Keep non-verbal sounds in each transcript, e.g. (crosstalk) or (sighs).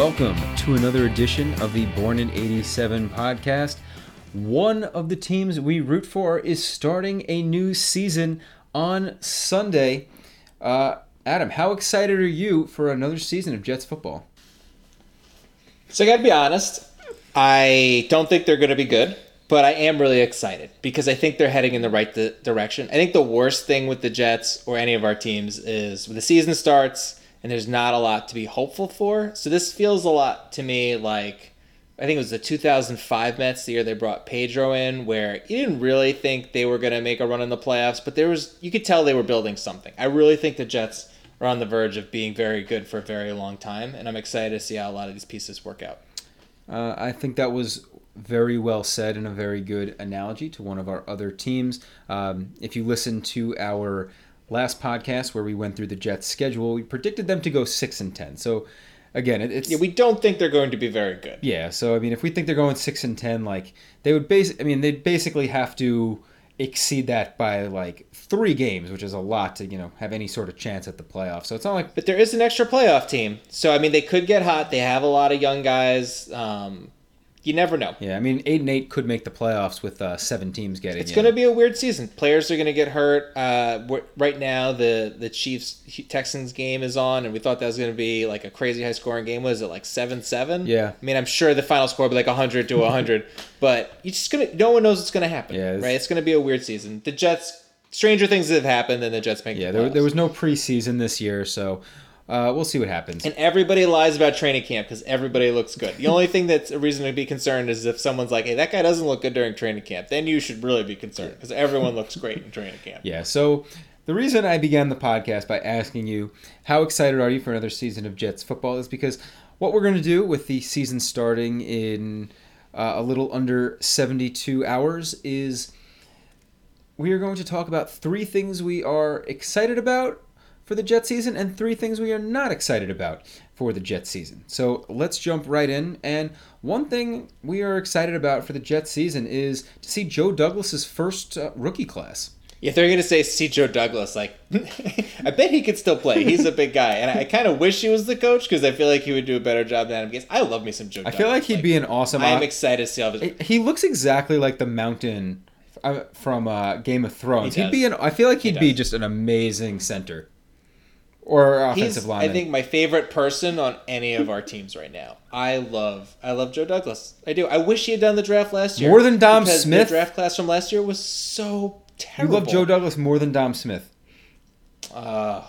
welcome to another edition of the Born in 87 podcast. One of the teams we root for is starting a new season on Sunday. Uh, Adam, how excited are you for another season of Jets football? So I got to be honest, I don't think they're to be good, but I am really excited because I think they're heading in the right di- direction. I think the worst thing with the Jets or any of our teams is when the season starts and there's not a lot to be hopeful for. So this feels a lot to me like I think it was the 2005 Mets, the year they brought Pedro in, where you didn't really think they were going to make a run in the playoffs, but there was you could tell they were building something. I really think the Jets are on the verge of being very good for a very long time, and I'm excited to see how a lot of these pieces work out. Uh, I think that was very well said and a very good analogy to one of our other teams. Um, if you listen to our last podcast where we went through the Jets' schedule, we predicted them to go six and ten. So again, it, it's Yeah, we don't think they're going to be very good. yeah. So I mean, if we think they're going six and ten, like they would base. I mean, they'd basically have to exceed that by like three games, which is a lot to you know have any sort of chance at the playoffs. So it's not like But there is an extra playoff team, so I mean they could get hot. They have a lot of young guys. Um, you never know. yeah. I mean, eight and eight could make the playoffs with uh, seven teams getting. It's going to be a weird season. Players are going to get hurt. Uh, right now, the the Chiefs Texans game is on, and we thought that was going to be like a crazy high scoring game. Was it like seven seven? Yeah. I mean, I'm sure the final score will be like hundred to hundred, (laughs) but you just gonna no one knows what's going to happen. Yeah, it's- right. It's going to be a weird season. The Jets, stranger things have happened than the Jets making. Yeah, the there, there was no preseason this year, so uh, we'll see what happens. And everybody lies about training camp because everybody looks good. The only thing that's a reason to be concerned is if someone's like, "Hey, that guy doesn't look good during training camp," then you should really be concerned because everyone looks great in training camp. Yeah, so the reason I began the podcast by asking you how excited are you for another season of Jets football is because what we're going to do with the season starting in uh, a little under 72 hours is we are going to talk about three things we are excited about for the Jet season and three things we are not excited about for the Jet season. So let's jump right in. And one thing we are excited about for the Jet season is to see Joe Douglas's first uh, rookie class. If they're gonna say see Joe Douglas, like (laughs) I bet he could still play. He's a big guy, and I kind of wish he was the coach because I feel like he would do a better job than Adam Gase. I love me some Joe. I feel like he'd be an awesome. I'm excited to see how this. he looks exactly like the Mountain uh, from uh, Game of Thrones. He He'd be an. I feel like he'd be just an amazing center or offensive He's, lineman. I think my favorite person on any of our teams right now. I love, I love Joe Douglas. I do. I wish he had done the draft last year. More than Dom Smith? The draft class from last year was so terrible. you love Joe Douglas more than Dom Smith. Uh,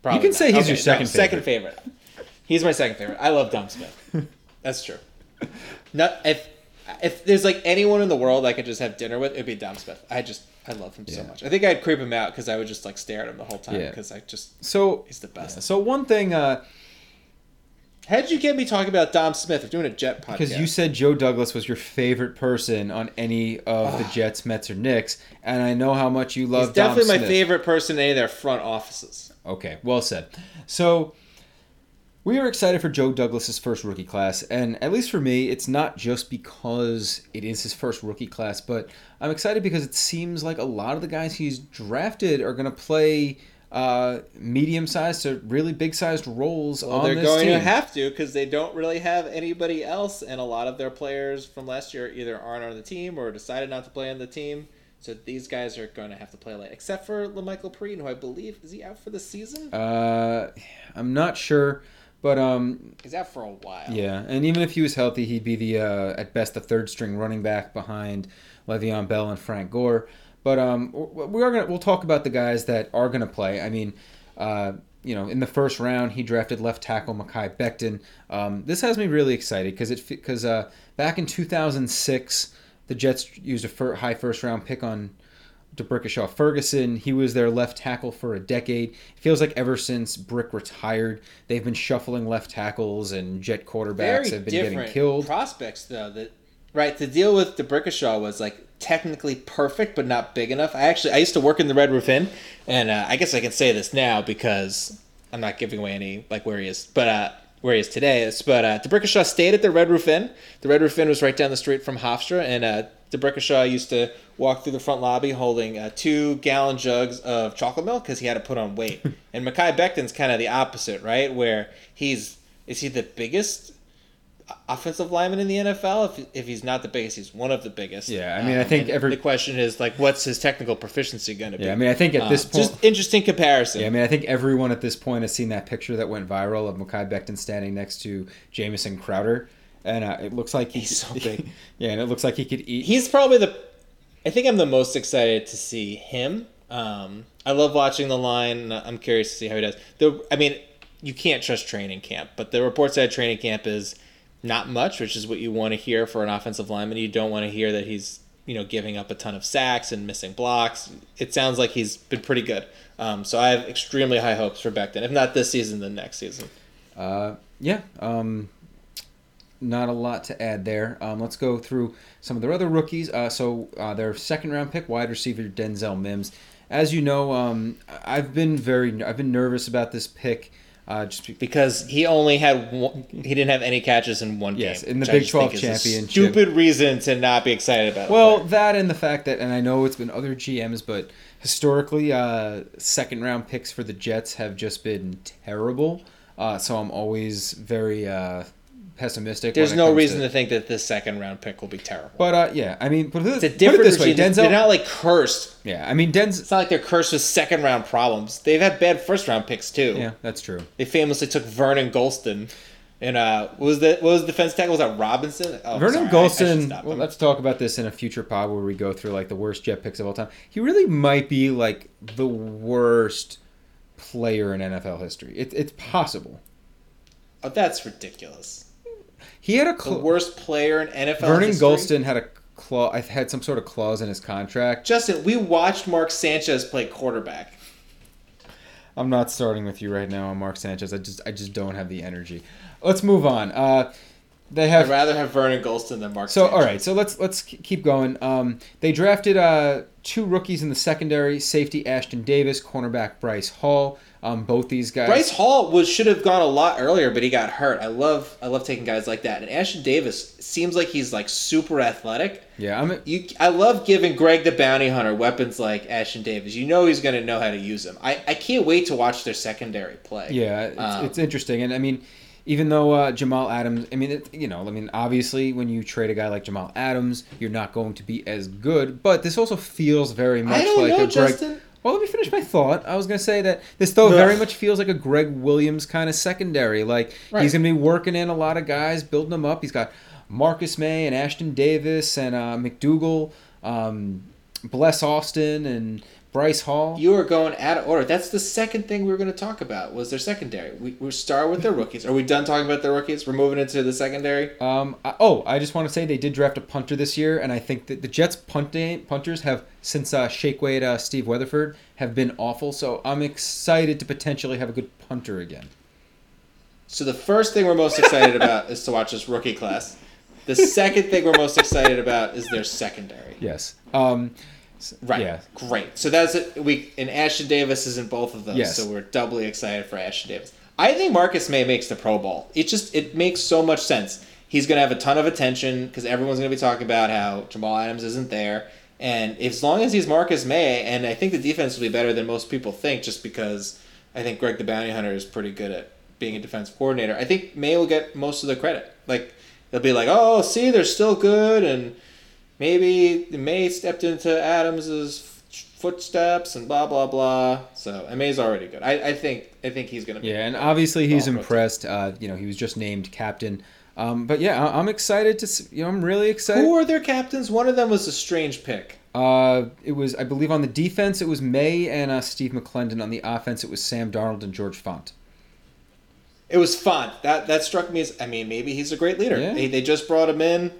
probably You can not. say he's Okay, your second no, second favorite. He's my second favorite. I love Dom Smith. That's true. (laughs) Not if if there's like anyone in the world I could just have dinner with, it'd be Dom Smith. I just I love him so much. I think I'd creep him out because I would just like stare at him the whole time Yeah. because I just So he's the best. yeah, so one thing uh, How did you get me talking about Dom Smith? We're doing a Jet podcast. because you said Joe Douglas was your favorite person on any of the Jets, Mets, or Knicks, and I know how much you love. He's definitely my favorite person in any of their front offices. Okay, well said. So we are excited for Joe Douglas's first rookie class, and at least for me, it's not just because it is his first rookie class, but I'm excited because it seems like a lot of the guys he's drafted are going to play uh, medium-sized to really big-sized roles Well, on they're this going team. to have to because they don't really have anybody else, and a lot of their players from last year either aren't on the team or decided not to play on the team. So these guys are going to have to play late, except for La'Mical Perine, who I believe is he out for the season? uh, I'm not sure, but um, He's out for a while. Yeah, and even if he was healthy, he'd be the uh, at best the third string running back behind Le'Veon Bell and Frank Gore. But um, we are gonna we'll talk about the guys that are gonna play. I mean, uh, you know, in the first round, he drafted left tackle Mekhi Becton. Um, this has me really excited because it because uh, back in 2006, the Jets used a fir- high first round pick on D'Brickashaw Ferguson. He was their left tackle for a decade. It feels like ever since Brick retired, they've been shuffling left tackles and jet quarterbacks Very have been different getting killed. prospects, though. That right. The deal with D'Brickashaw was like technically perfect, but not big enough. I actually I used to work in the Red Roof Inn, and uh, I guess I can say this now because I'm not giving away any like where he is, but uh, where he is today. Is but uh, D'Brickashaw stayed at the Red Roof Inn. The Red Roof Inn was right down the street from Hofstra, and uh, D'Brickashaw used to walk through the front lobby holding uh, two gallon jugs of chocolate milk because he had to put on weight. (laughs) and Mekhi Becton's kind of the opposite, right? Where he's is he the biggest offensive lineman in the NFL? If, if he's not the biggest, he's one of the biggest. Yeah, I mean, I think every- the question is like, what's his technical proficiency going to be? Yeah, I mean, I think at this Um, point, just interesting comparison. yeah, I mean, I think everyone at this point has seen that picture that went viral of Mekhi Becton standing next to Jamison Crowder, and uh, it looks like he, He's so (laughs) big. yeah, and it looks like he could eat. he's probably the I think I'm the most excited to see him. Um, I love watching the line. I'm curious to see how he does. The I mean, you can't trust training camp, but the reports at training camp is not much, which is what you want to hear for an offensive lineman. You don't want to hear that he's you know giving up a ton of sacks and missing blocks. It sounds like he's been pretty good. Um, so I have extremely high hopes for Becton. If not this season, then next season. Uh, yeah. Um, not a lot to add there. Um, let's go through some of their other rookies. Uh, so uh, their second round pick, wide receiver Denzel Mims. As you know, um, I've been very, I've been nervous about this pick. Uh, just be- because he only had one, he didn't have any catches in one Yes, game in the Big 12 championship. Stupid reason to not be excited about. well, that and the fact that, and I know it's been other GMs, but historically, uh, second round picks for the Jets have just been terrible. Uh, so I'm always very uh, pessimistic. there's no reason to, to think that this second round pick will be terrible. But uh, yeah, I mean, but it's a put it different this way. Denzel. They're not like cursed. yeah, I mean, Denzel. It's not like they're cursed with second round problems. They've had bad first round picks too. Yeah, that's true. They famously took Vernon Gholston. And uh, was the what was the defense tackle? Was that Robinson? Oh, Vernon sorry, I- I Gholston. well, let's talk about this in a future pod where we go through like the worst Jet picks of all time. He really might be like the worst player in NFL history. It, it's possible. Oh, that's ridiculous. He had a The worst player in NFL Vernon history? Gholston had a clause. I had some sort of clause in his contract. Justin, we watched Mark Sanchez play quarterback. I'm not starting with you right now on Mark Sanchez. I just I just don't have the energy. Let's move on. Uh, they I'd have rather have Vernon Gholston than Mark. So Sanchez. all right, so let's let's keep going. Um, they drafted uh, two rookies in the secondary: safety Ashtyn Davis, cornerback Bryce Hall. Um, both these guys. Bryce Hall was should have gone a lot earlier, but he got hurt. I love I love taking guys like that. And Ashtyn Davis seems like he's like super athletic. Yeah, I'm. You, I love giving Gregg the Bounty Hunter weapons like Ashtyn Davis. You know he's going to know how to use them. I, I can't wait to watch their secondary play. Yeah, it's, Um, it's interesting, and I mean, even though uh, Jamal Adams, I mean, it, you know, I mean, obviously, when you trade a guy like Jamal Adams, you're not going to be as good. But this also feels very much don't like know, a Gregg. Justin. Well, let me finish my thought. I was going to say that this though Ugh. very much feels like a Gregg Williams kind of secondary. Like Right. he's going to be working in a lot of guys, building them up. He's got Marcus Maye and Ashtyn Davis and uh, McDougal, um, Bless Austin and Bryce Hall. You are going out of order. That's the second thing we were going to talk about was their secondary. We, we start with their rookies. Are we done talking about their rookies? We're moving into the secondary. Um, I, oh, I just want to say they did draft a punter this year, and I think that the Jets punting punters have since uh, Shake Weight, uh, Steve Weatherford have been awful. So I'm excited to potentially have a good punter again. So the first thing we're most excited about is to watch this rookie class. The second thing we're most excited about is their secondary. Yes. Um, Right. Yeah. Great. So that's it. We and Ashtyn Davis is in both of those. Yes. So we're doubly excited for Ashtyn Davis. I think Marcus Maye makes the Pro Bowl. It just it makes so much sense. He's going to have a ton of attention because everyone's going to be talking about how Jamal Adams isn't there. And as long as he's Marcus Maye, and I think the defense will be better than most people think, just because I think Gregg the Bounty Hunter is pretty good at being a defense coordinator. I think Maye will get most of the credit. Like they'll be like, "Oh, see, they're still good," and maybe Maye stepped into Adams's footsteps and blah blah blah. So and Maye's already good. I, I think I think he's gonna. Be Yeah, and obviously he's impressed. Uh, you know, he was just named captain. Um, but yeah, I- I'm excited to. s- You know, I'm really excited. Who are their captains? One of them was a strange pick. Uh, it was, I believe, on the defense it was Maye and uh, Steve McLendon. On the offense, it was Sam Darnold and George Fant. It was fun. That that struck me as. I mean, maybe he's a great leader. Yeah. They, they just brought him in.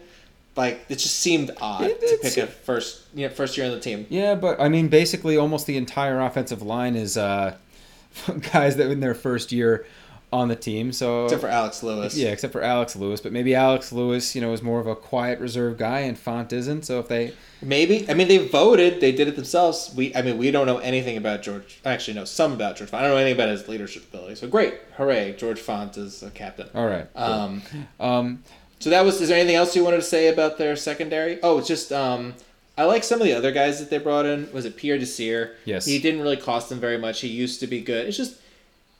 Like it just seemed odd It- to pick a first you know, first year on the team. Yeah, but I mean, basically, almost the entire offensive line is uh, (laughs) guys that in their first year on the team. So Except for Alex Lewis. yeah, except for Alex Lewis, but maybe Alex Lewis, you know, is more of a quiet, reserve guy, and Fant isn't. So if they, Maybe. I mean, they voted. They did it themselves. We. I mean, we don't know anything about George. I actually know some about George Fant. I don't know anything about his leadership ability. So great, hooray! George Fant is a captain. all right, cool. Um, um, so that was. Is there anything else you wanted to say about their secondary? Oh, it's just. Um, I like some of the other guys that they brought in. Was it Pierre Desir? Yes. He didn't really cost them very much. He used to be good. It's just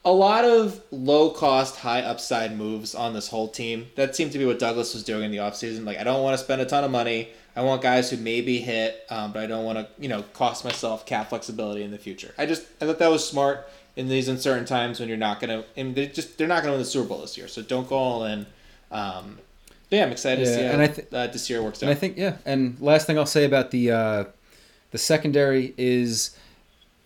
a lot of low cost, high upside moves on this whole team. That seemed to be what Douglas was doing in the offseason. Like, I don't want to spend a ton of money. I want guys who maybe hit, um, but I don't want to, you know, cost myself cap flexibility in the future. I just, I thought that was smart in these uncertain times when you're not going to, and they just, they're not going to win the Super Bowl this year. So don't go all in. Um, but yeah, I'm excited to Yeah, see how and I th- uh, this year works out. And I think yeah. And last thing I'll say about the uh, the secondary is,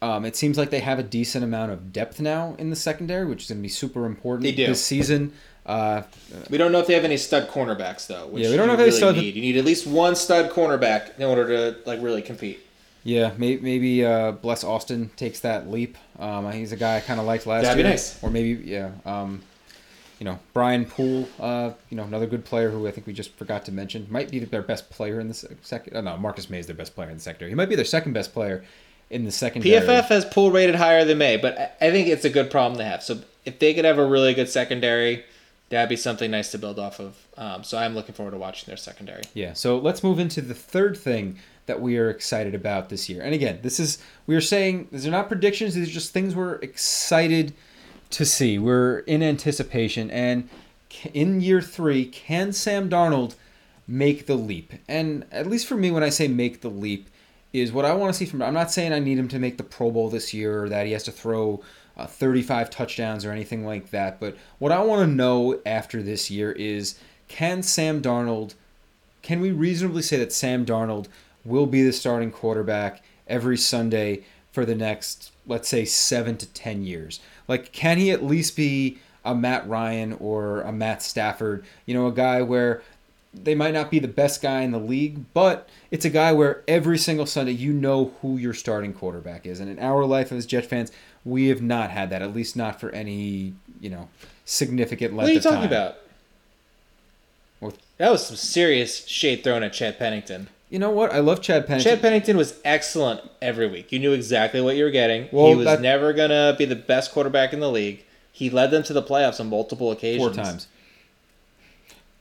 um, it seems like they have a decent amount of depth now in the secondary, which is going to be super important They do. this season. Uh, We don't know if they have any stud cornerbacks though. Which Yeah, we don't know you if they really stud- need. You need at least one stud cornerback in order to like really compete. yeah, maybe, maybe uh, Bless Austin takes that leap. Um, he's a guy I kind of liked last That'd be year. nice. Or maybe yeah. Um, you know, Brian Poole, uh, you know, another good player who I think we just forgot to mention, might be their best player in the se- second. Oh, no, Marcus Maye is their best player in the secondary. He might be their second best player in the secondary. PFF has Poole rated higher than Maye, but I I think it's a good problem to have. So if they could have a really good secondary, that'd be something nice to build off of. Um, so I'm looking forward to watching their secondary. Yeah. So let's move into the third thing that we are excited about this year. And again, this is we are saying these are not predictions. These are just things we're excited to see. We're in anticipation. And in year three, can Sam Darnold make the leap? And at least for me, when I say make the leap, is what I want to see from. I'm not saying I need him to make the Pro Bowl this year or that he has to throw uh, 35 touchdowns or anything like that. But what I want to know after this year is can Sam Darnold can we reasonably say that Sam Darnold will be the starting quarterback every Sunday for the next, let's say, seven to ten years? Like, can he at least be a Matt Ryan or a Matt Stafford? You know, a guy where they might not be the best guy in the league, but it's a guy where every single Sunday you know who your starting quarterback is. And in our life as Jet fans, we have not had that, at least not for any, you know, significant length What are you of talking time. about? Well- That was some serious shade thrown at Chad Pennington. You know what? I love Chad Pennington. Chad Pennington was excellent every week. You knew exactly what you were getting. Well, he was that- never gonna be the best quarterback in the league. He led them to the playoffs on multiple occasions. Four times.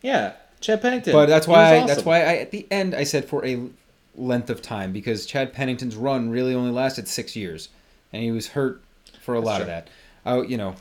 Yeah, Chad Pennington. But that's why awesome. that's why I at the end I said for a length of time because Chad Pennington's run really only lasted six years, and he was hurt for a That's lot of that. Uh, you know,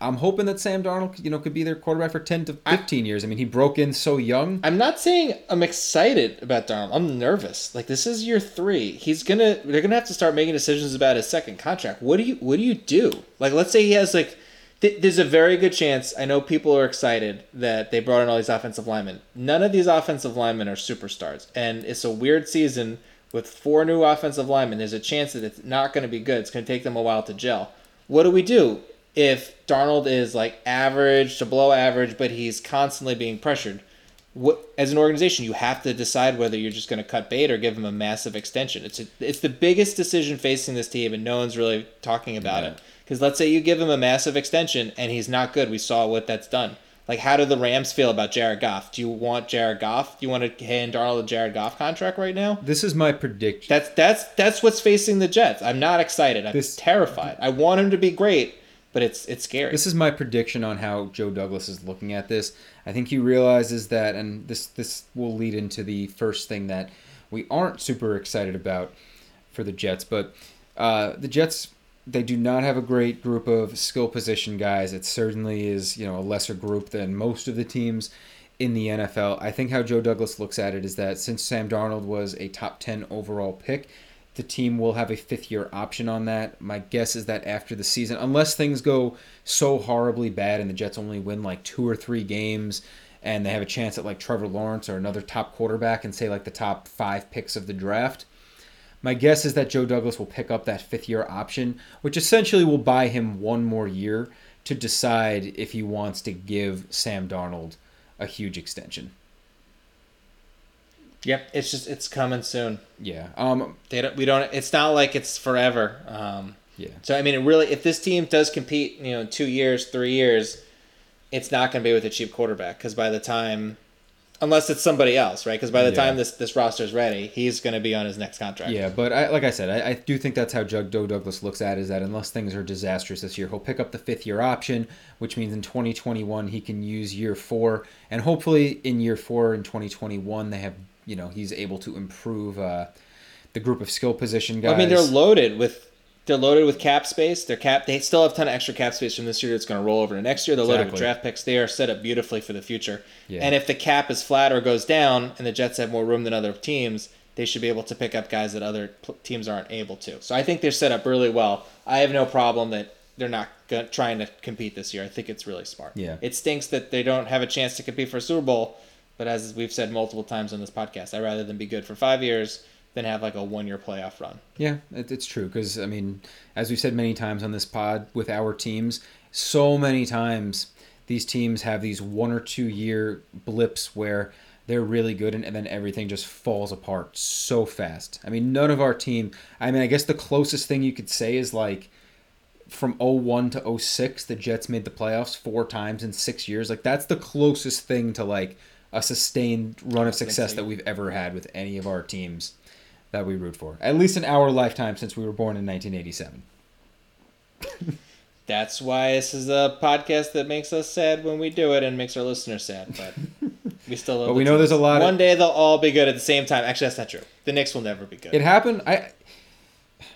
I'm hoping that Sam Darnold, you know, could be their quarterback for ten to fifteen years. I mean, he broke in so young. I'm not saying I'm excited about Darnold. I'm nervous. Like this is year three. He's gonna. They're gonna have to start making decisions about his second contract. What do you What do you do? Like let's say he has like. th- There's a very good chance. I know people are excited that they brought in all these offensive linemen. None of these offensive linemen are superstars, and it's a weird season with four new offensive linemen. There's a chance that it's not going to be good. It's going to take them a while to gel. What do we do if Darnold is like average to below average, but he's constantly being pressured? what as an organization you have to decide whether you're just going to cut bait or give him a massive extension. It's a, it's the biggest decision facing this team, and no one's really talking about Yeah. it. Because let's say you give him a massive extension and he's not good. We saw what that's done. Like, how do the Rams feel about Jared Goff? Do you want Jared Goff? Do you want to hand Darnold a Jared Goff contract right now? This is my prediction. That's that's that's what's facing the Jets. I'm not excited. I'm This- terrified. I want him to be great, but it's it's scary. This is my prediction on how Joe Douglas is looking at this. I think he realizes that, and this this will lead into the first thing that we aren't super excited about for the Jets. But uh, the Jets, they do not have a great group of skill position guys. It certainly is, you know, a lesser group than most of the teams in the NFL. I think how Joe Douglas looks at it is that since Sam Darnold was a top ten overall pick, the team will have a fifth year option on that. My guess is that after the season, unless things go so horribly bad and the Jets only win like two or three games and they have a chance at like Trevor Lawrence or another top quarterback and say like the top five picks of the draft, my guess is that Joe Douglas will pick up that fifth year option, which essentially will buy him one more year to decide if he wants to give Sam Darnold a huge extension. yep, it's just it's coming soon. Yeah. Um. They don't. We don't. It's not like it's forever. Um, Yeah. So I mean, it really, if this team does compete, you know, two years, three years, it's not going to be with a cheap quarterback because by the time, unless it's somebody else, right? Because by the Yeah. time this this roster is ready, he's going to be on his next contract. Yeah, but I, like I said, I, I do think that's how Jug Joe Douglas looks at it, is that unless things are disastrous this year, he'll pick up the fifth year option, which means in 2021 he can use year four, and hopefully in year four in 2021 they have, you know, he's able to improve uh, the group of skill position guys. I mean, they're loaded with they're loaded with cap space. They're cap. They still have a ton of extra cap space from this year that's going to roll over to next year. They're loaded with draft picks. They are set up beautifully for the future. Yeah. And if the cap is flat or goes down, and the Jets have more room than other teams, they should be able to pick up guys that other teams aren't able to. So I think they're set up really well. I have no problem that they're not trying to compete this year. I think it's really smart. Yeah. It stinks that they don't have a chance to compete for a Super Bowl, but as we've said multiple times on this podcast, I'd rather them be good for five years than have like a one year playoff run. Yeah, it's true because I mean, as we've said many times on this pod with our teams, so many times these teams have these one or two year blips where they're really good and, and then everything just falls apart so fast. I mean, none of our team. I mean, I guess the closest thing you could say is like from 01 to 06 the Jets made the playoffs four times in 6 years. Like that's the closest thing to like a sustained run of success that we've ever had with any of our teams that we root for. At least in our lifetime since we were born in 1987. (laughs) That's why this is a podcast that makes us sad when we do it and makes our listeners sad. But we still. (laughs) love But we know teams. there's a lot of- One day they'll all be good at the same time. Actually, that's not true. The Knicks will never be good. It happened. I.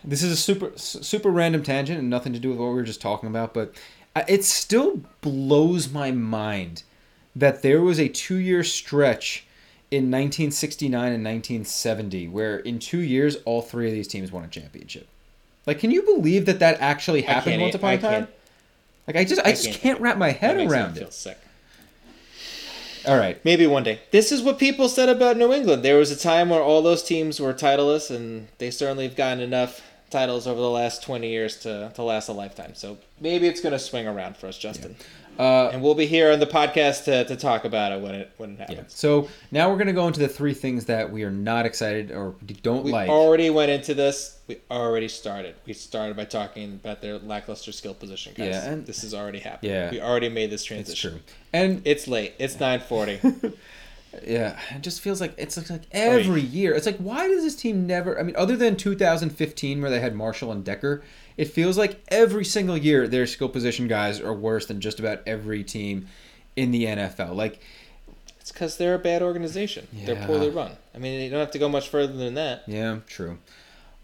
This is a super super random tangent and nothing to do with what we were just talking about, but it still blows my mind that there was a two year stretch in 1969 and 1970 where in two years all three of these teams won a championship. Like, can you believe that that actually happened once upon a time? Like, I just I, I just can't. can't wrap my head around feel it. Sick. All right. Maybe one day. This is what people said about New England. There was a time where all those teams were titleless, and they certainly have gotten enough titles over the last 20 years to, to last a lifetime. So maybe it's going to swing around for us, Justin. Uh, And we'll be here on the podcast to, to talk about it when it when it yeah. happens. So now we're gonna go into the three things that we are not excited or don't We like. already went into this. We already started. We started by talking about their lackluster skill position, guys. Yeah, and- this has already happened. Yeah. we already made this it's transition. true. And It's late. It's (laughs) nine forty. Yeah, it just feels like it's like, like every year. It's like why does this team never? I mean, other than 2015 where they had Marshall and Decker, it feels like every single year their skill position guys are worse than just about every team in the NFL. Like, it's because they're a bad organization. They're poorly run. I mean, you don't have to go much further than that. yeah, true.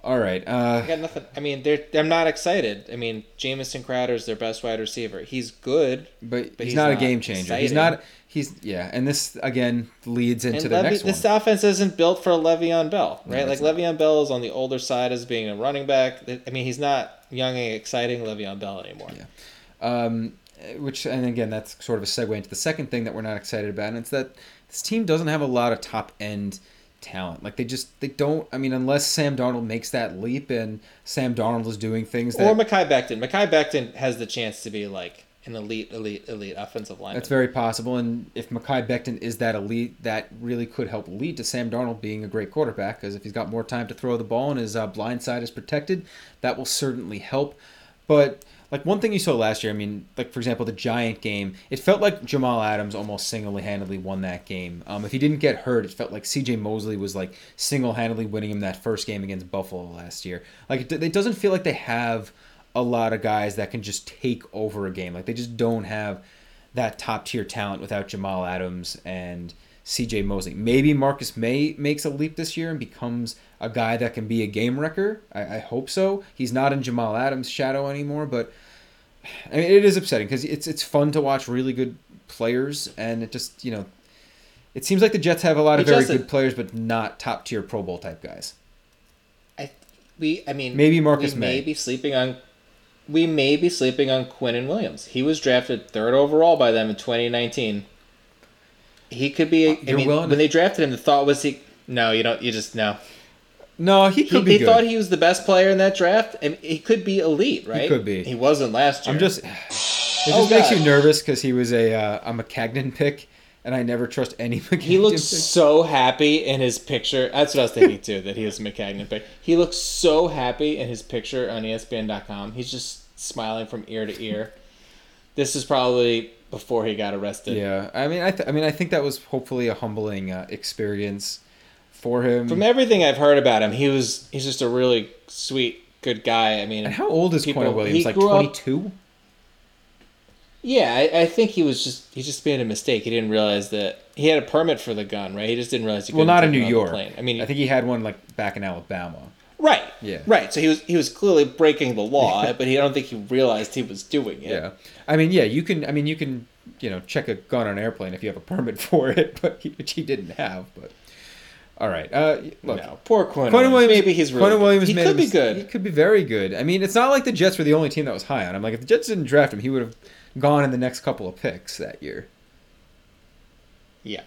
All right. Uh, I got nothing. I mean, they're. I'm not excited. I mean, Jamison Crowder's their best wide receiver. He's good. but, But he's, he's not, a game changer. He's not. He's yeah, and this again leads into and the Levy, next one. this offense isn't built for Le'Veon Bell, right? it's like Le'Veon Bell is on the older side as being a running back. I mean, he's not young and exciting Le'Veon Bell anymore. Yeah. Um, which and again that's sort of a segue into the second thing that we're not excited about, and it's that this team doesn't have a lot of top end talent. Like they just they don't. I mean, unless Sam Darnold makes that leap and Sam Darnold is doing things that Or Mekhi Becton. Mekhi Becton has the chance to be like an elite, elite, elite offensive line. that's very possible. And if Mekhi Becton is that elite, that really could help lead to Sam Darnold being a great quarterback. Because if he's got more time to throw the ball and his uh, blind side is protected, that will certainly help. But like one thing you saw last year, I mean, like for example, the Giant game, it felt like Jamal Adams almost single-handedly won that game. Um, if he didn't get hurt, it felt like C.J. Mosley was like single-handedly winning him that first game against Buffalo last year. Like it, it doesn't feel like they have a lot of guys that can just take over a game. Like they just don't have that top tier talent without Jamal Adams and CJ Mosley. Maybe Marcus Maye makes a leap this year and becomes a guy that can be a game wrecker. I, I hope so. He's not in Jamal Adams' shadow anymore, but I mean, it is upsetting because it's it's fun to watch really good players, and it just you know, it seems like the Jets have a lot of very Justin. good players, but not top tier Pro Bowl type guys. I, we, I mean, Maybe Marcus we may Maye. be sleeping on. We may be sleeping on Quinnen Williams. He was drafted third overall by them in 2019. He could be. I You're mean, willing when they drafted him, the thought was he. No, you don't. You just no. No, he He, could they be good. thought he was the best player in that draft. and he could be elite, right? He could be. He wasn't last year. I'm just. It Oh, just makes God. you nervous because he was a uh, a Maccagnan pick, and I never trust any (laughs) Maccagnan. He looks so happy in his picture. That's what I was thinking too. That he was a Maccagnan pick. He looks so happy in his picture on ESPN.com. He's just smiling from ear to ear. This is probably before he got arrested. Yeah, I mean, I, th- I mean, I think that was hopefully a humbling uh, experience for him. From everything I've heard about him, he was he's just a really sweet, good guy. I mean, and how old is Quinn Williams? Like twenty two. Yeah, I, I think he was just he just made a mistake. He didn't realize that he had a permit for the gun, right? He just didn't realize he Well, not in New it on the York. Plane. I mean, I think he had one like back in Alabama. Right. Yeah. Right. So he was he was clearly breaking the law, (laughs) but he I don't think he realized he was doing it. Yeah, I mean, yeah, you can. I mean, you can. You know, check a gun on an airplane if you have a permit (laughs) for it, but he, which he didn't have. But all right, uh, look, No, poor Quinn. Quinnen Williams. Maybe he's really good. Williams. He could a be good. He could be very good. I mean, it's not like the Jets were the only team that was high on him. Like if the Jets didn't draft him, he would have gone in the next couple of picks that year. Yeah.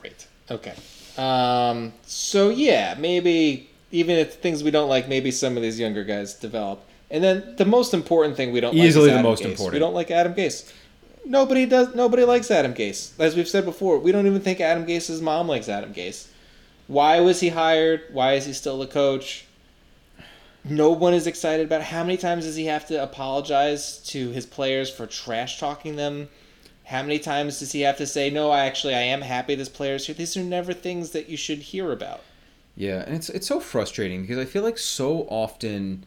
Great. Okay. Um. So yeah, maybe even if things we don't like, maybe some of these younger guys develop. And then the most important thing we don't like Easily is the Adam most Gase. important. We don't like Adam Gase. Nobody does. Nobody likes Adam Gase. As we've said before, we don't even think Adam Gase's mom likes Adam Gase. Why was he hired? Why is he still the coach? No one is excited about how many times does he have to apologize to his players for trash talking them? How many times does he have to say, "No, I actually I am happy this player's here"? These are never things that you should hear about. Yeah, and it's it's so frustrating because I feel like so often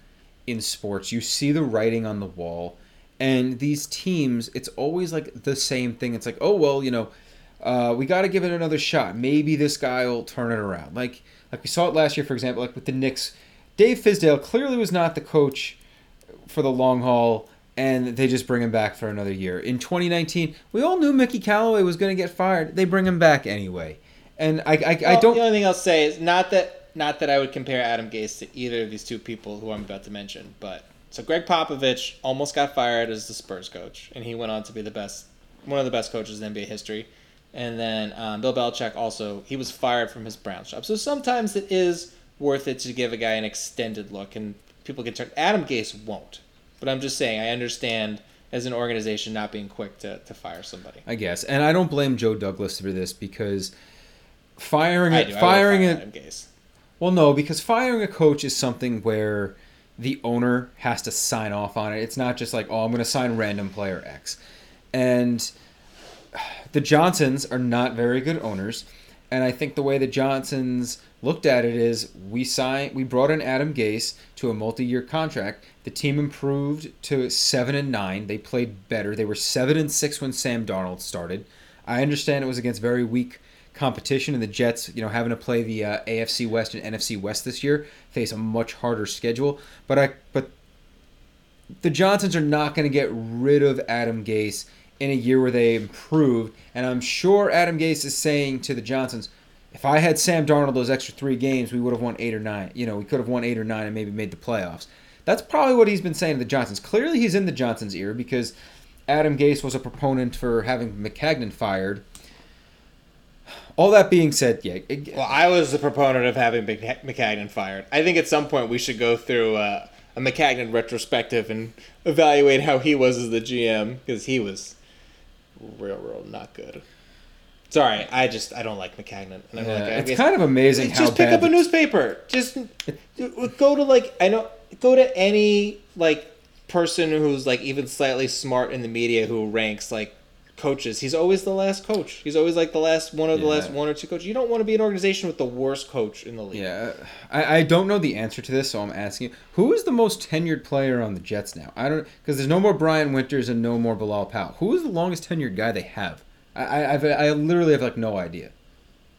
in sports you see the writing on the wall, and these teams it's always like the same thing. It's like, oh well, you know, uh, we got to give it another shot. Maybe this guy will turn it around. Like like we saw it last year, for example, like with the Knicks. Dave Fizdale clearly was not the coach for the long haul, and they just bring him back for another year. In 2019, we all knew Mickey Callaway was going to get fired. They bring him back anyway. And I, I, I don't. The only thing I'll say is not that not that I would compare Adam Gase to either of these two people who I'm about to mention, but so Gregg Popovich almost got fired as the Spurs coach, and he went on to be the best, one of the best coaches in NBA history. And then um, Bill Belichick also he was fired from his Browns job. So sometimes it is worth it to give a guy an extended look, and people can turn. Adam Gase won't, but I'm just saying I understand as an organization not being quick to, to fire somebody. I guess, and I don't blame Joe Douglas for this because firing it, firing fire it. Well, no, because firing a coach is something where the owner has to sign off on it. It's not just like, oh, I'm going to sign random player X, and the Johnsons are not very good owners. And I think the way the Johnsons looked at it is we signed we brought in Adam Gase to a multi-year contract. The team improved to 7 and 9. They played better. They were 7 and 6 when Sam Darnold started. I understand it was against very weak competition and the Jets, you know, having to play the uh, AFC West and NFC West this year, face a much harder schedule, but I but the Johnsons are not going to get rid of Adam Gase in a year where they improved. And I'm sure Adam Gase is saying to the Johnsons, if I had Sam Darnold those extra three games, we would have won eight or nine. You know, we could have won eight or nine and maybe made the playoffs. That's probably what he's been saying to the Johnsons. Clearly, he's in the Johnsons' ear because Adam Gase was a proponent for having Maccagnan fired. All that being said, yeah, it- Well, I was the proponent of having Mc- Maccagnan fired. I think at some point we should go through uh, a Maccagnan retrospective and evaluate how he was as the GM because he was real, real not good. Sorry, I just I don't like Maccagnan. And I don't yeah, like, I it's guess- kind of amazing how just pick up a newspaper. Just go to like I know go to any like person who's like even slightly smart in the media who ranks like coaches. He's always the last coach. He's always like the last one of the Yeah. last one or two coaches. You don't want to be an organization with the worst coach in the league. Yeah, I, I don't know the answer to this, so I'm asking you. Who is the most tenured player on the Jets now? I don't because there's no more Brian Winters and no more Bilal Powell. Who is the longest tenured guy they have? I I, I've, I literally have like no idea.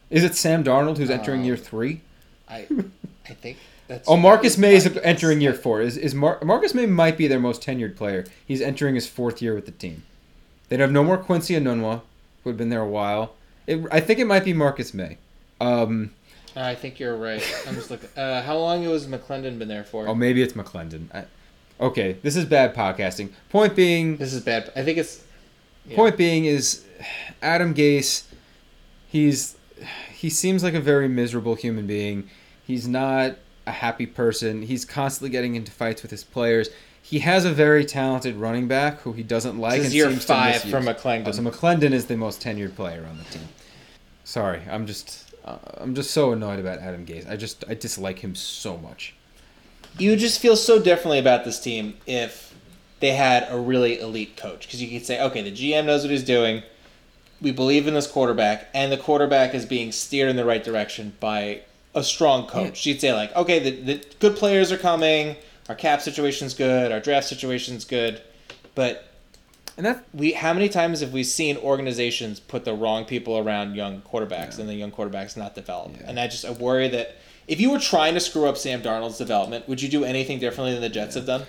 Is it Sam Darnold who's entering Um, year three? I I think that's Oh, Marcus Maye is entering year four. Is is Mar- Marcus Maye might be their most tenured player. He's entering his fourth year with the team. They'd have no more Quincy Enunwa, who had been there a while. It, I think it might be Marcus Maye. Um, I think you're right. I'm just looking. Uh, how long has McLendon been there for? oh, maybe it's McLendon. I, okay, this is bad podcasting. Point being, This is bad. I think it's. yeah. Point being is Adam Gase. He's he seems like a very miserable human being. He's not a happy person. He's constantly getting into fights with his players. He has a very talented running back who he doesn't like. This is and year seems to five from McLendon. Oh, so McLendon is the most tenured player on the team. Sorry, I'm just uh, I'm just so annoyed about Adam Gase. I just I dislike him so much. you just feel so differently about this team if they had a really elite coach because you could say okay the gm knows what he's doing we believe in this quarterback and the quarterback is being steered in the right direction by a strong coach you'd say like okay the, the good players are coming our cap situation's good our draft situation's good but And that we how many times have we seen organizations put the wrong people around young quarterbacks and the young quarterbacks not develop? Yeah. And I just I worry that if you were trying to screw up Sam Darnold's development, would you do anything differently than the Jets have done?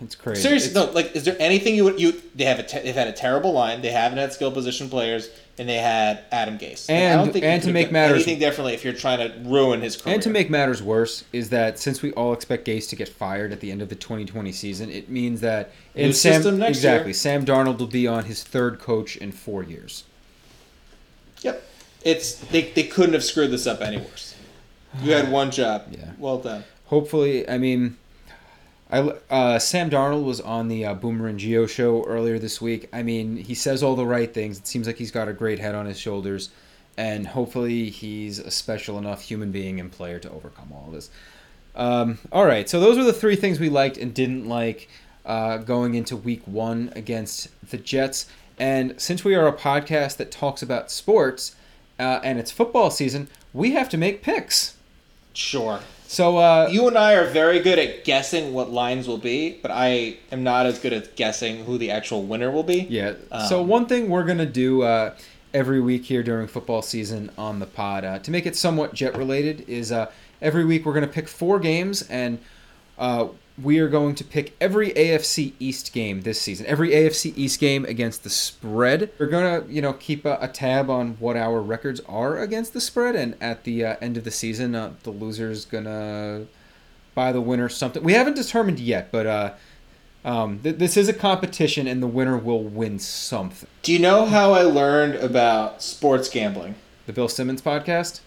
it's crazy. Seriously, It's- no. Like, is there anything you would you? They have a te- they've had a terrible line. They haven't had skill position players, and they had Adam Gase. And- and to make matters- anything differently if you're trying to ruin his career. And to make matters worse is that since we all expect Gase to get fired at the end of the 2020 season, it means that New in Sam next exactly year. Sam Darnold will be on his third coach in four years. Yep. It's they, they couldn't have screwed this up any worse. You had (sighs) one job. Yeah. Well done. Hopefully, I mean, I uh, Sam Darnold was on the uh, Boomer and Gio show earlier this week. I mean, he says all the right things. It seems like he's got a great head on his shoulders, and hopefully, he's a special enough human being and player to overcome all of this. Um, all right, so those were the three things we liked and didn't like uh, going into Week One against the Jets. And since we are a podcast that talks about sports uh, and it's football season, we have to make picks. Sure. So uh, You and I are very good at guessing what lines will be, but I am not as good at guessing who the actual winner will be. Yeah. so Um, one thing we're gonna do uh, every week here during football season on the pod uh, to make it somewhat jet related is uh, every week we're gonna pick four games and uh, we are going to pick every AFC East game this season. Every AFC East game against the spread. We're gonna you know keep a, a tab on what our records are against the spread, and at the uh, end of the season, uh, the loser's gonna buy the winner something. We haven't determined yet, but. Uh, um, th- this is a competition, and the winner will win something. Do you know how I learned about sports gambling? The Bill Simmons podcast.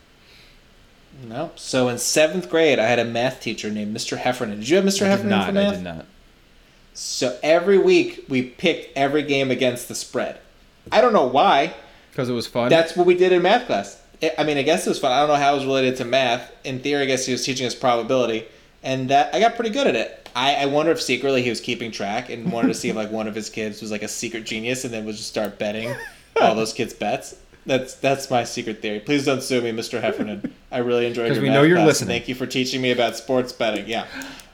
No. So in seventh grade, I had a math teacher named Mr. Heffernan. Did you have Mr. I did Heffernan not. for I did not. So every week we picked every game against the spread. I don't know why. Because it was fun. That's what we did in math class. I- I mean, I guess it was fun. I don't know how it was related to math. In theory, I guess he was teaching us probability, and that I got pretty good at it. I, I wonder if secretly he was keeping track and wanted to see if like one of his kids was like a secret genius, and then would just start betting (laughs) all those kids' bets. That's that's my secret theory. Please don't sue me, Mr. Heffernan. I really enjoyed (laughs) 'Cause your we math know you're class, listening. Thank you for teaching me about sports betting. Yeah.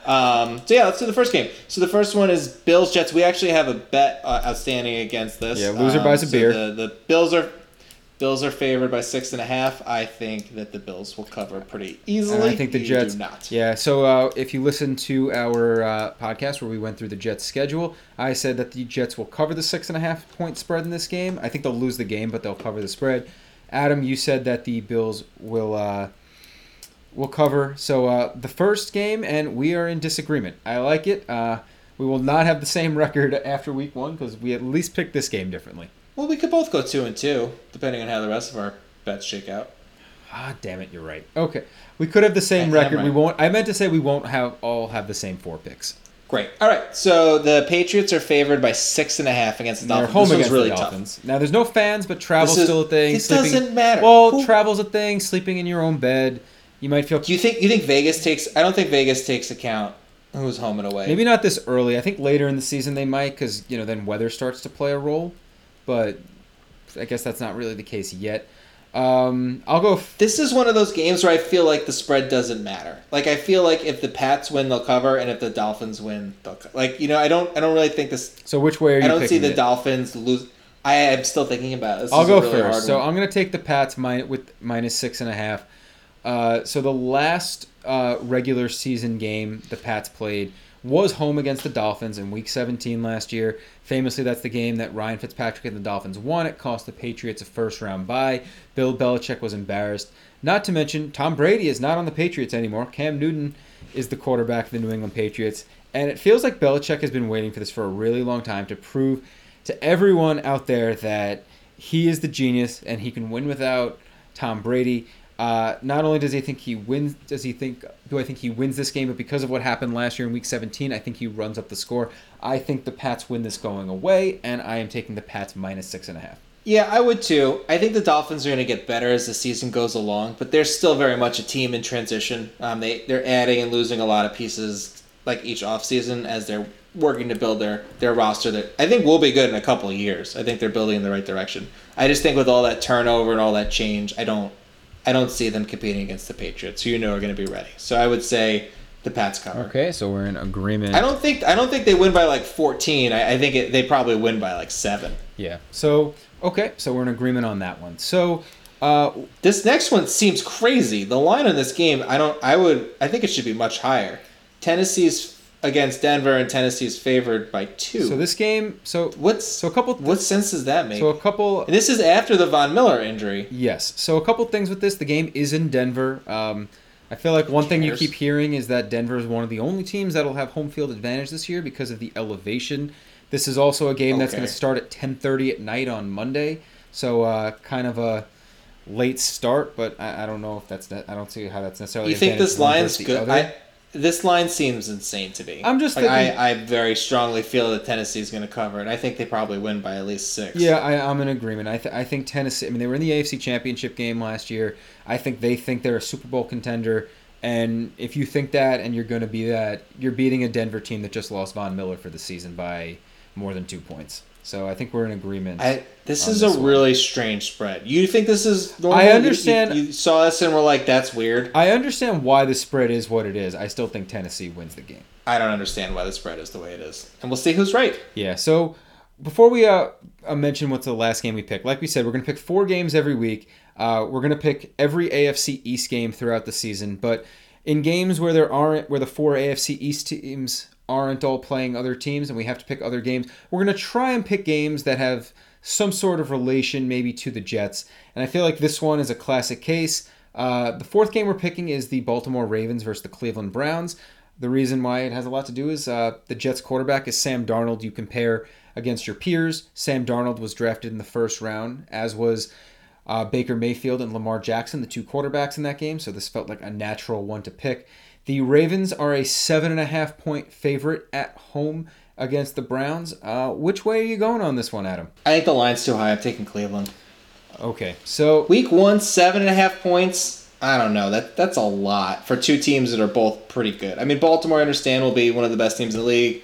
Um, so yeah, let's do the first game. So the first one is Bills Jets. We actually have a bet uh, outstanding against this. Yeah, loser Um, buys a so beer. The, the Bills are Bills are favored by six and a half. I think that the Bills will cover pretty easily. And I think the Jets. do not. Yeah. So uh, if you listen to our uh, podcast where we went through the Jets' schedule, I said that the Jets will cover the six and a half point spread in this game. I think they'll lose the game, but they'll cover the spread. Adam, you said that the Bills will uh, will cover. So uh, the first game, and we are in disagreement. I like it. Uh, we will not have the same record after week one because we at least picked this game differently. Well, we could both go two and two, depending on how the rest of our bets shake out. Ah, damn it, you're right. Okay, we could have the same I record. We won't. I meant to say we won't have all have the same four picks. Great. All right. So the Patriots are favored by six and a half against the They're Dolphins. home this against really the tough. Now, there's no fans, but travel's is- still a thing. it doesn't matter. Well, Who- travel's a thing. Sleeping in your own bed, you might feel Do you think you think Vegas takes? I don't think Vegas takes account who's home and away. maybe not this early. I think later in the season they might, because you know then weather starts to play a role. But I guess that's not really the case yet. Um, I'll go. F- This is one of those games where I feel like the spread doesn't matter. Like I feel like if the Pats win, they'll cover, and if the Dolphins win, they'll co- like you know I don't I don't really think this. so which way are you I don't see the it? Dolphins lose. I am still thinking about it. This I'll go really first. So one. I'm going to take the Pats min- with minus six and a half. Uh, so the last uh, regular season game the Pats played was home against the Dolphins in Week 17 last year. Famously, that's the game that Ryan Fitzpatrick and the Dolphins won. It cost the Patriots a first round bye. Bill Belichick was embarrassed. Not to mention, Tom Brady is not on the Patriots anymore. Cam Newton is the quarterback of the New England Patriots. And it feels like Belichick has been waiting for this for a really long time to prove to everyone out there that he is the genius and he can win without Tom Brady. Uh, not only does he think he wins, does he think do I think he wins this game, but because of what happened last year in Week 17, I think he runs up the score. I think the Pats win this going away, and I am taking the Pats minus six and a half. Yeah, I would too. I think the Dolphins are going to get better as the season goes along, but they're still very much a team in transition. Um, they they're adding and losing a lot of pieces like each offseason as they're working to build their their roster that I think will be good in a couple of years. I think they're building in the right direction. I just think with all that turnover and all that change, I don't I don't see them competing against the Patriots, who you know are going to be ready. So I would say the Pats cover. Okay, so we're in agreement. I don't think I don't think they win by like 14. I, I think it, they probably win by like seven. Yeah. So okay, so we're in agreement on that one. So uh, This next one seems crazy. The line on this game, I don't. I would. I think it should be much higher. Tennessee's against Denver, and Tennessee's favored by two. so this game, so what's so a couple. what sense does that make? So a couple. and this is after the Von Miller injury. Yes. So a couple things with this. The game is in Denver. Um, I feel like one thing you keep hearing is that Denver is one of the only teams that'll have home field advantage this year because of the elevation. This is also a game that's going to start at 10:30 at night on Monday. So uh, kind of a late start, but I, I don't know if that's. I don't see how that's necessarily. You think this one line's good? other. I, this line seems insane to me. I'm just like thinking- I, I very strongly feel that Tennessee's going to cover it. I think they probably win by at least six. Yeah, I, I'm in agreement. I, th- I think Tennessee. I mean, they were in the AFC Championship game last year. I think they think they're a Super Bowl contender. And if you think that, and you're going to be that, you're beating a Denver team that just lost Von Miller for the season by more than two points. So I think we're in agreement. I, this is this a one. really strange spread. You think this is normal? I understand- You, you saw this and were like, "That's weird." I understand why the spread is what it is. I still think Tennessee wins the game. I don't understand why the spread is the way it is, and we'll see who's right. Yeah. So before we uh, uh, mention what's the last game we picked, like we said, we're going to pick four games every week. Uh, we're going to pick every AFC East game throughout the season, but in games where there aren't, where the four AFC East teams aren't all playing other teams, and we have to pick other games, we're going to try and pick games that have some sort of relation, maybe to the Jets. And I feel like this one is a classic case. Uh, the fourth game we're picking is the Baltimore Ravens versus the Cleveland Browns. The reason why it has a lot to do is uh, the Jets quarterback is Sam Darnold. You compare against your peers. Sam Darnold was drafted in the first round, as was uh, Baker Mayfield and Lamar Jackson, the two quarterbacks in that game. So this felt like a natural one to pick. The Ravens are a seven and a half point favorite at home against the Browns. Uh, which way are you going on this one, Adam? I think the line's too high. I'm taking Cleveland. Okay, so Week one, seven and a half points. I don't know. That that's a lot for two teams that are both pretty good. I mean, Baltimore, I understand, will be one of the best teams in the league.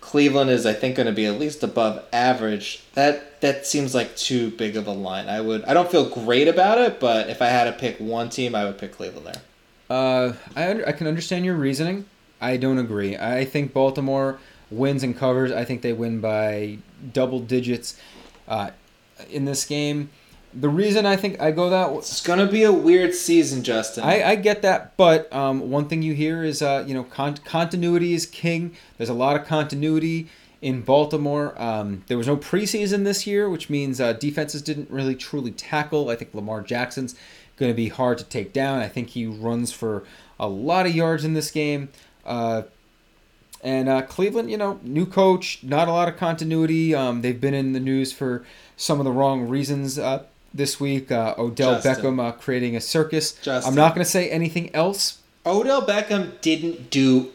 Cleveland is, I think, going to be at least above average. That that seems like too big of a line. I would. I don't feel great about it, but if I had to pick one team, I would pick Cleveland there. Uh, I under, I can understand your reasoning. I don't agree. I think Baltimore wins and covers. I think they win by double digits uh, in this game. The reason I think I go that w- It's going to be a weird season, Justin. I, I get that, but um, one thing you hear is uh, you know con- continuity is king. There's a lot of continuity in Baltimore. Um, there was no preseason this year, which means uh, defenses didn't really truly tackle. I think Lamar Jackson's going to be hard to take down. I think he runs for a lot of yards in this game. Uh, and uh, Cleveland, you know, new coach, not a lot of continuity. Um, they've been in the news for some of the wrong reasons uh, this week. Uh, Odell Justin. Beckham uh, creating a circus. Justin. I'm not going to say anything else. Odell Beckham didn't do.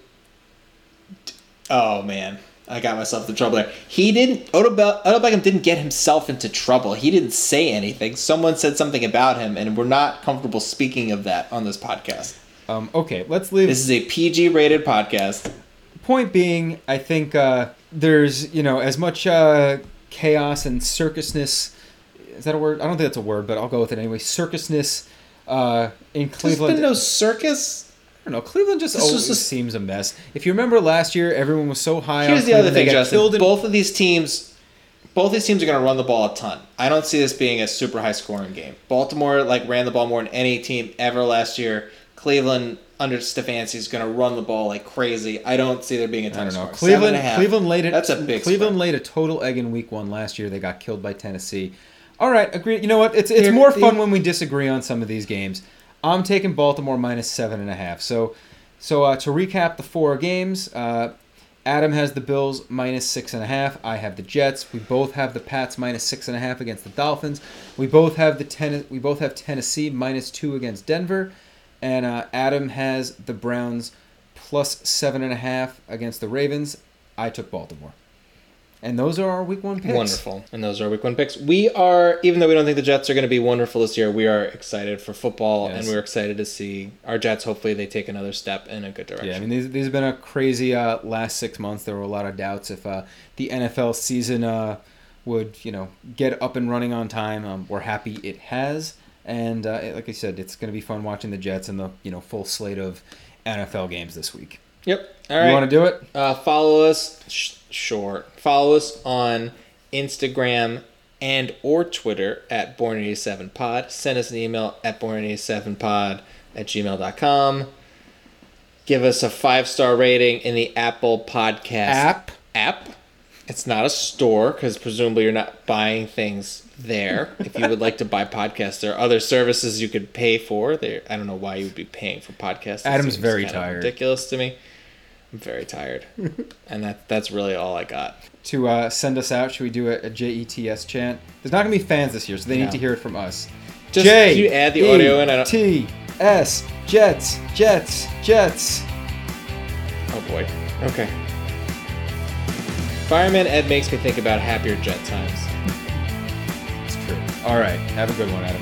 Oh man, I got myself in trouble there. He didn't. Odell, Be- Odell Beckham didn't get himself into trouble. He didn't say anything. Someone said something about him, and we're not comfortable speaking of that on this podcast. Um, okay, let's leave. This is a PG-rated podcast. Point being, I think uh, there's you know as much uh, chaos and circusness. Is that a word? I don't think that's a word, but I'll go with it anyway. Circusness uh, in There's Cleveland. been no circus. I don't know. Cleveland just This always just- seems a mess. If you remember last year, everyone was so high. Here's on the other Cleveland, they thing, Justin. in- Both of these teams, both these teams are going to run the ball a ton. I don't see this being a super high scoring game. Baltimore like ran the ball more than any team ever last year. Cleveland under Stefanski is going to run the ball like crazy. I don't see there being a ton I of scoring. Cleveland, and a half. Cleveland laid it. That's a big Cleveland spread. laid a total egg in week one last year. They got killed by Tennessee. All right, agree. You know what? It's it's Here- more fun when we disagree on some of these games. I'm taking Baltimore minus seven and a half. So, so uh, to recap the four games, uh, Adam has the Bills minus six and a half. I have the Jets. We both have the Pats minus six and a half against the Dolphins. We both have the ten- We both have Tennessee minus two against Denver, and uh, Adam has the Browns plus seven and a half against the Ravens. I took Baltimore. And those are our week one picks. Wonderful. And those are our week one picks. We are, even though we don't think the Jets are going to be wonderful this year, we are excited for football Yes. and we're excited to see our Jets. Hopefully, they take another step in a good direction. Yeah, I mean these, these have been a crazy uh, last six months. There were a lot of doubts if uh, the NFL season uh, would you know get up and running on time. Um, we're happy it has, And uh, like I said, it's going to be fun watching the Jets and the you know full slate of NFL games this week. Yep. All right. You want to do it? Uh, follow us. Sh- sure. Follow us on Instagram and or Twitter at Born87Pod. Send us an email at Born87Pod at gmail.com. Give us a five star rating in the Apple Podcast App. app. It's not a store because presumably you're not buying things there. (laughs) if you would like to buy podcasts, there are other services you could pay for. There, I don't know why you would be paying for podcasts. Adam's very tired. Ridiculous to me. I'm very tired, (laughs) and that that's really all I got. To uh, send us out, should we do a, a JETS chant? There's not going to be fans this year, so they No. need to hear it from us. Just can you add the audio in? I don't. T S Jets Jets Jets. Oh boy. Okay. Fireman Ed makes me think about happier jet times. It's true. All right. Have a good one, Adam.